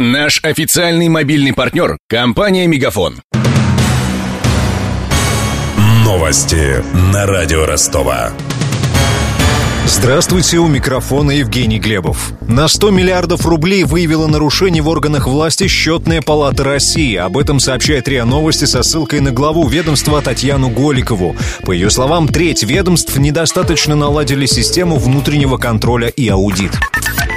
Наш официальный мобильный партнер – компания «Мегафон». Новости на радио Ростова. Здравствуйте, у микрофона Евгений Глебов. На 100 миллиардов рублей выявила нарушение в органах власти Счетная палата России. Об этом сообщает РИА Новости со ссылкой на главу ведомства Татьяну Голикову. По ее словам, треть ведомств недостаточно наладили систему внутреннего контроля и аудит.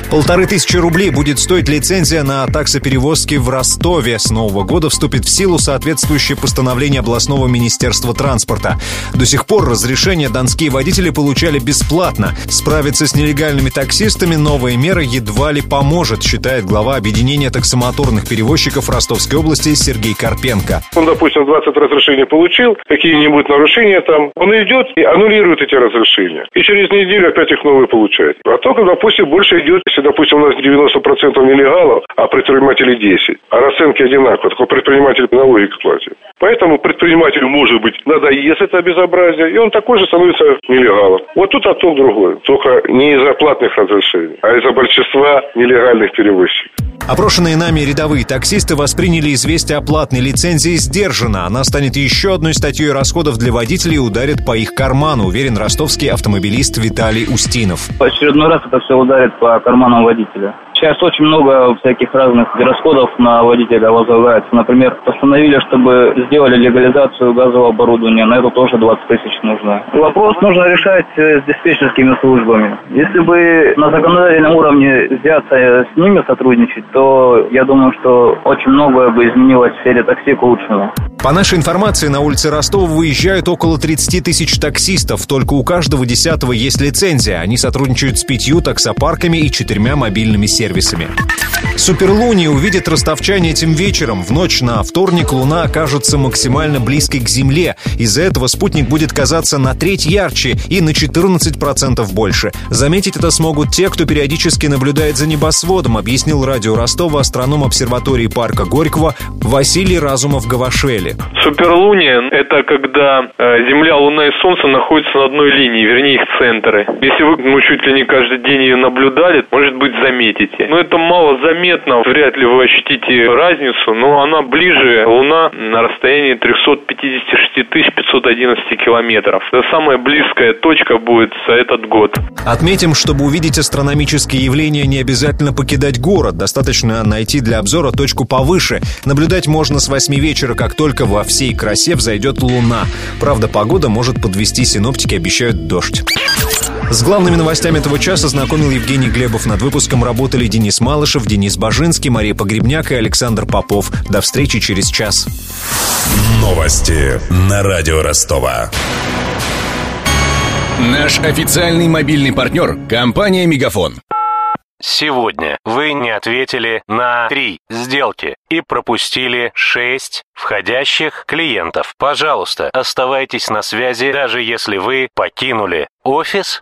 Полторы тысячи рублей будет стоить лицензия на таксоперевозки в Ростове. С нового года вступит в силу соответствующее постановление областного министерства транспорта. До сих пор разрешение донские водители получали бесплатно. Справиться с нелегальными таксистами новая мера едва ли поможет, считает глава объединения таксомоторных перевозчиков Ростовской области Сергей Карпенко. Он, допустим, 20 разрешений получил, какие-нибудь нарушения там, он идет и аннулирует эти разрешения. И через неделю опять их новые получает. А только, допустим, больше идет если, допустим, у нас 90% нелегалов, а предпринимателей 10, а расценки одинаковые, только предприниматель налоги платит. Поэтому предпринимателю, может быть, надоест это безобразие, и он такой же становится нелегалом. Вот тут отток другой. Только не из-за платных разрешений, а из-за большинства нелегальных перевозчиков. Опрошенные нами рядовые таксисты восприняли известие о платной лицензии сдержанно. Она станет еще одной статьей расходов для водителей и ударит по их карману, уверен ростовский автомобилист Виталий Устинов. В очередной раз это все ударит по карманам водителя. Сейчас очень много всяких разных расходов на водителя возлагается. Например, постановили, чтобы сделали легализацию газового оборудования. На это тоже 20 тысяч нужно. Вопрос нужно решать э, с диспетчерскими службами. Если бы на законодательном уровне взяться с ними сотрудничать, то я думаю, что очень многое бы изменилось в сфере такси к лучшему. По нашей информации, на улице Ростова выезжают около 30 тысяч таксистов. Только у каждого десятого есть лицензия. Они сотрудничают с пятью таксопарками и четырьмя мобильными сервисами. Суперлуни увидит ростовчане этим вечером. В ночь на вторник Луна окажется максимально близкой к Земле. Из-за этого спутник будет казаться на треть ярче и на 14% больше. Заметить это смогут те, кто периодически наблюдает за небосводом, объяснил радио Ростова астроном обсерватории парка Горького Василий Разумов-Гавашели. Суперлуния – это когда э, Земля, Луна и Солнце находятся на одной линии, вернее их центры. Если вы ну, чуть ли не каждый день ее наблюдали, может быть заметите. Но это мало заметно, вряд ли вы ощутите разницу, но она ближе, Луна на расстоянии 356 511 километров. Это самая близкая точка будет за этот год. Отметим, чтобы увидеть астрономические явления, не обязательно покидать город. Достаточно найти для обзора точку повыше. Наблюдать можно с 8 вечера, как только во всей красе взойдет луна. Правда, погода может подвести синоптики, обещают дождь. С главными новостями этого часа знакомил Евгений Глебов. Над выпуском работали Денис Малышев, Денис Бажинский, Мария Погребняк и Александр Попов. До встречи через час. Новости на радио Ростова. Наш официальный мобильный партнер – компания «Мегафон». Сегодня вы не ответили на три сделки и пропустили шесть входящих клиентов. Пожалуйста, оставайтесь на связи, даже если вы покинули офис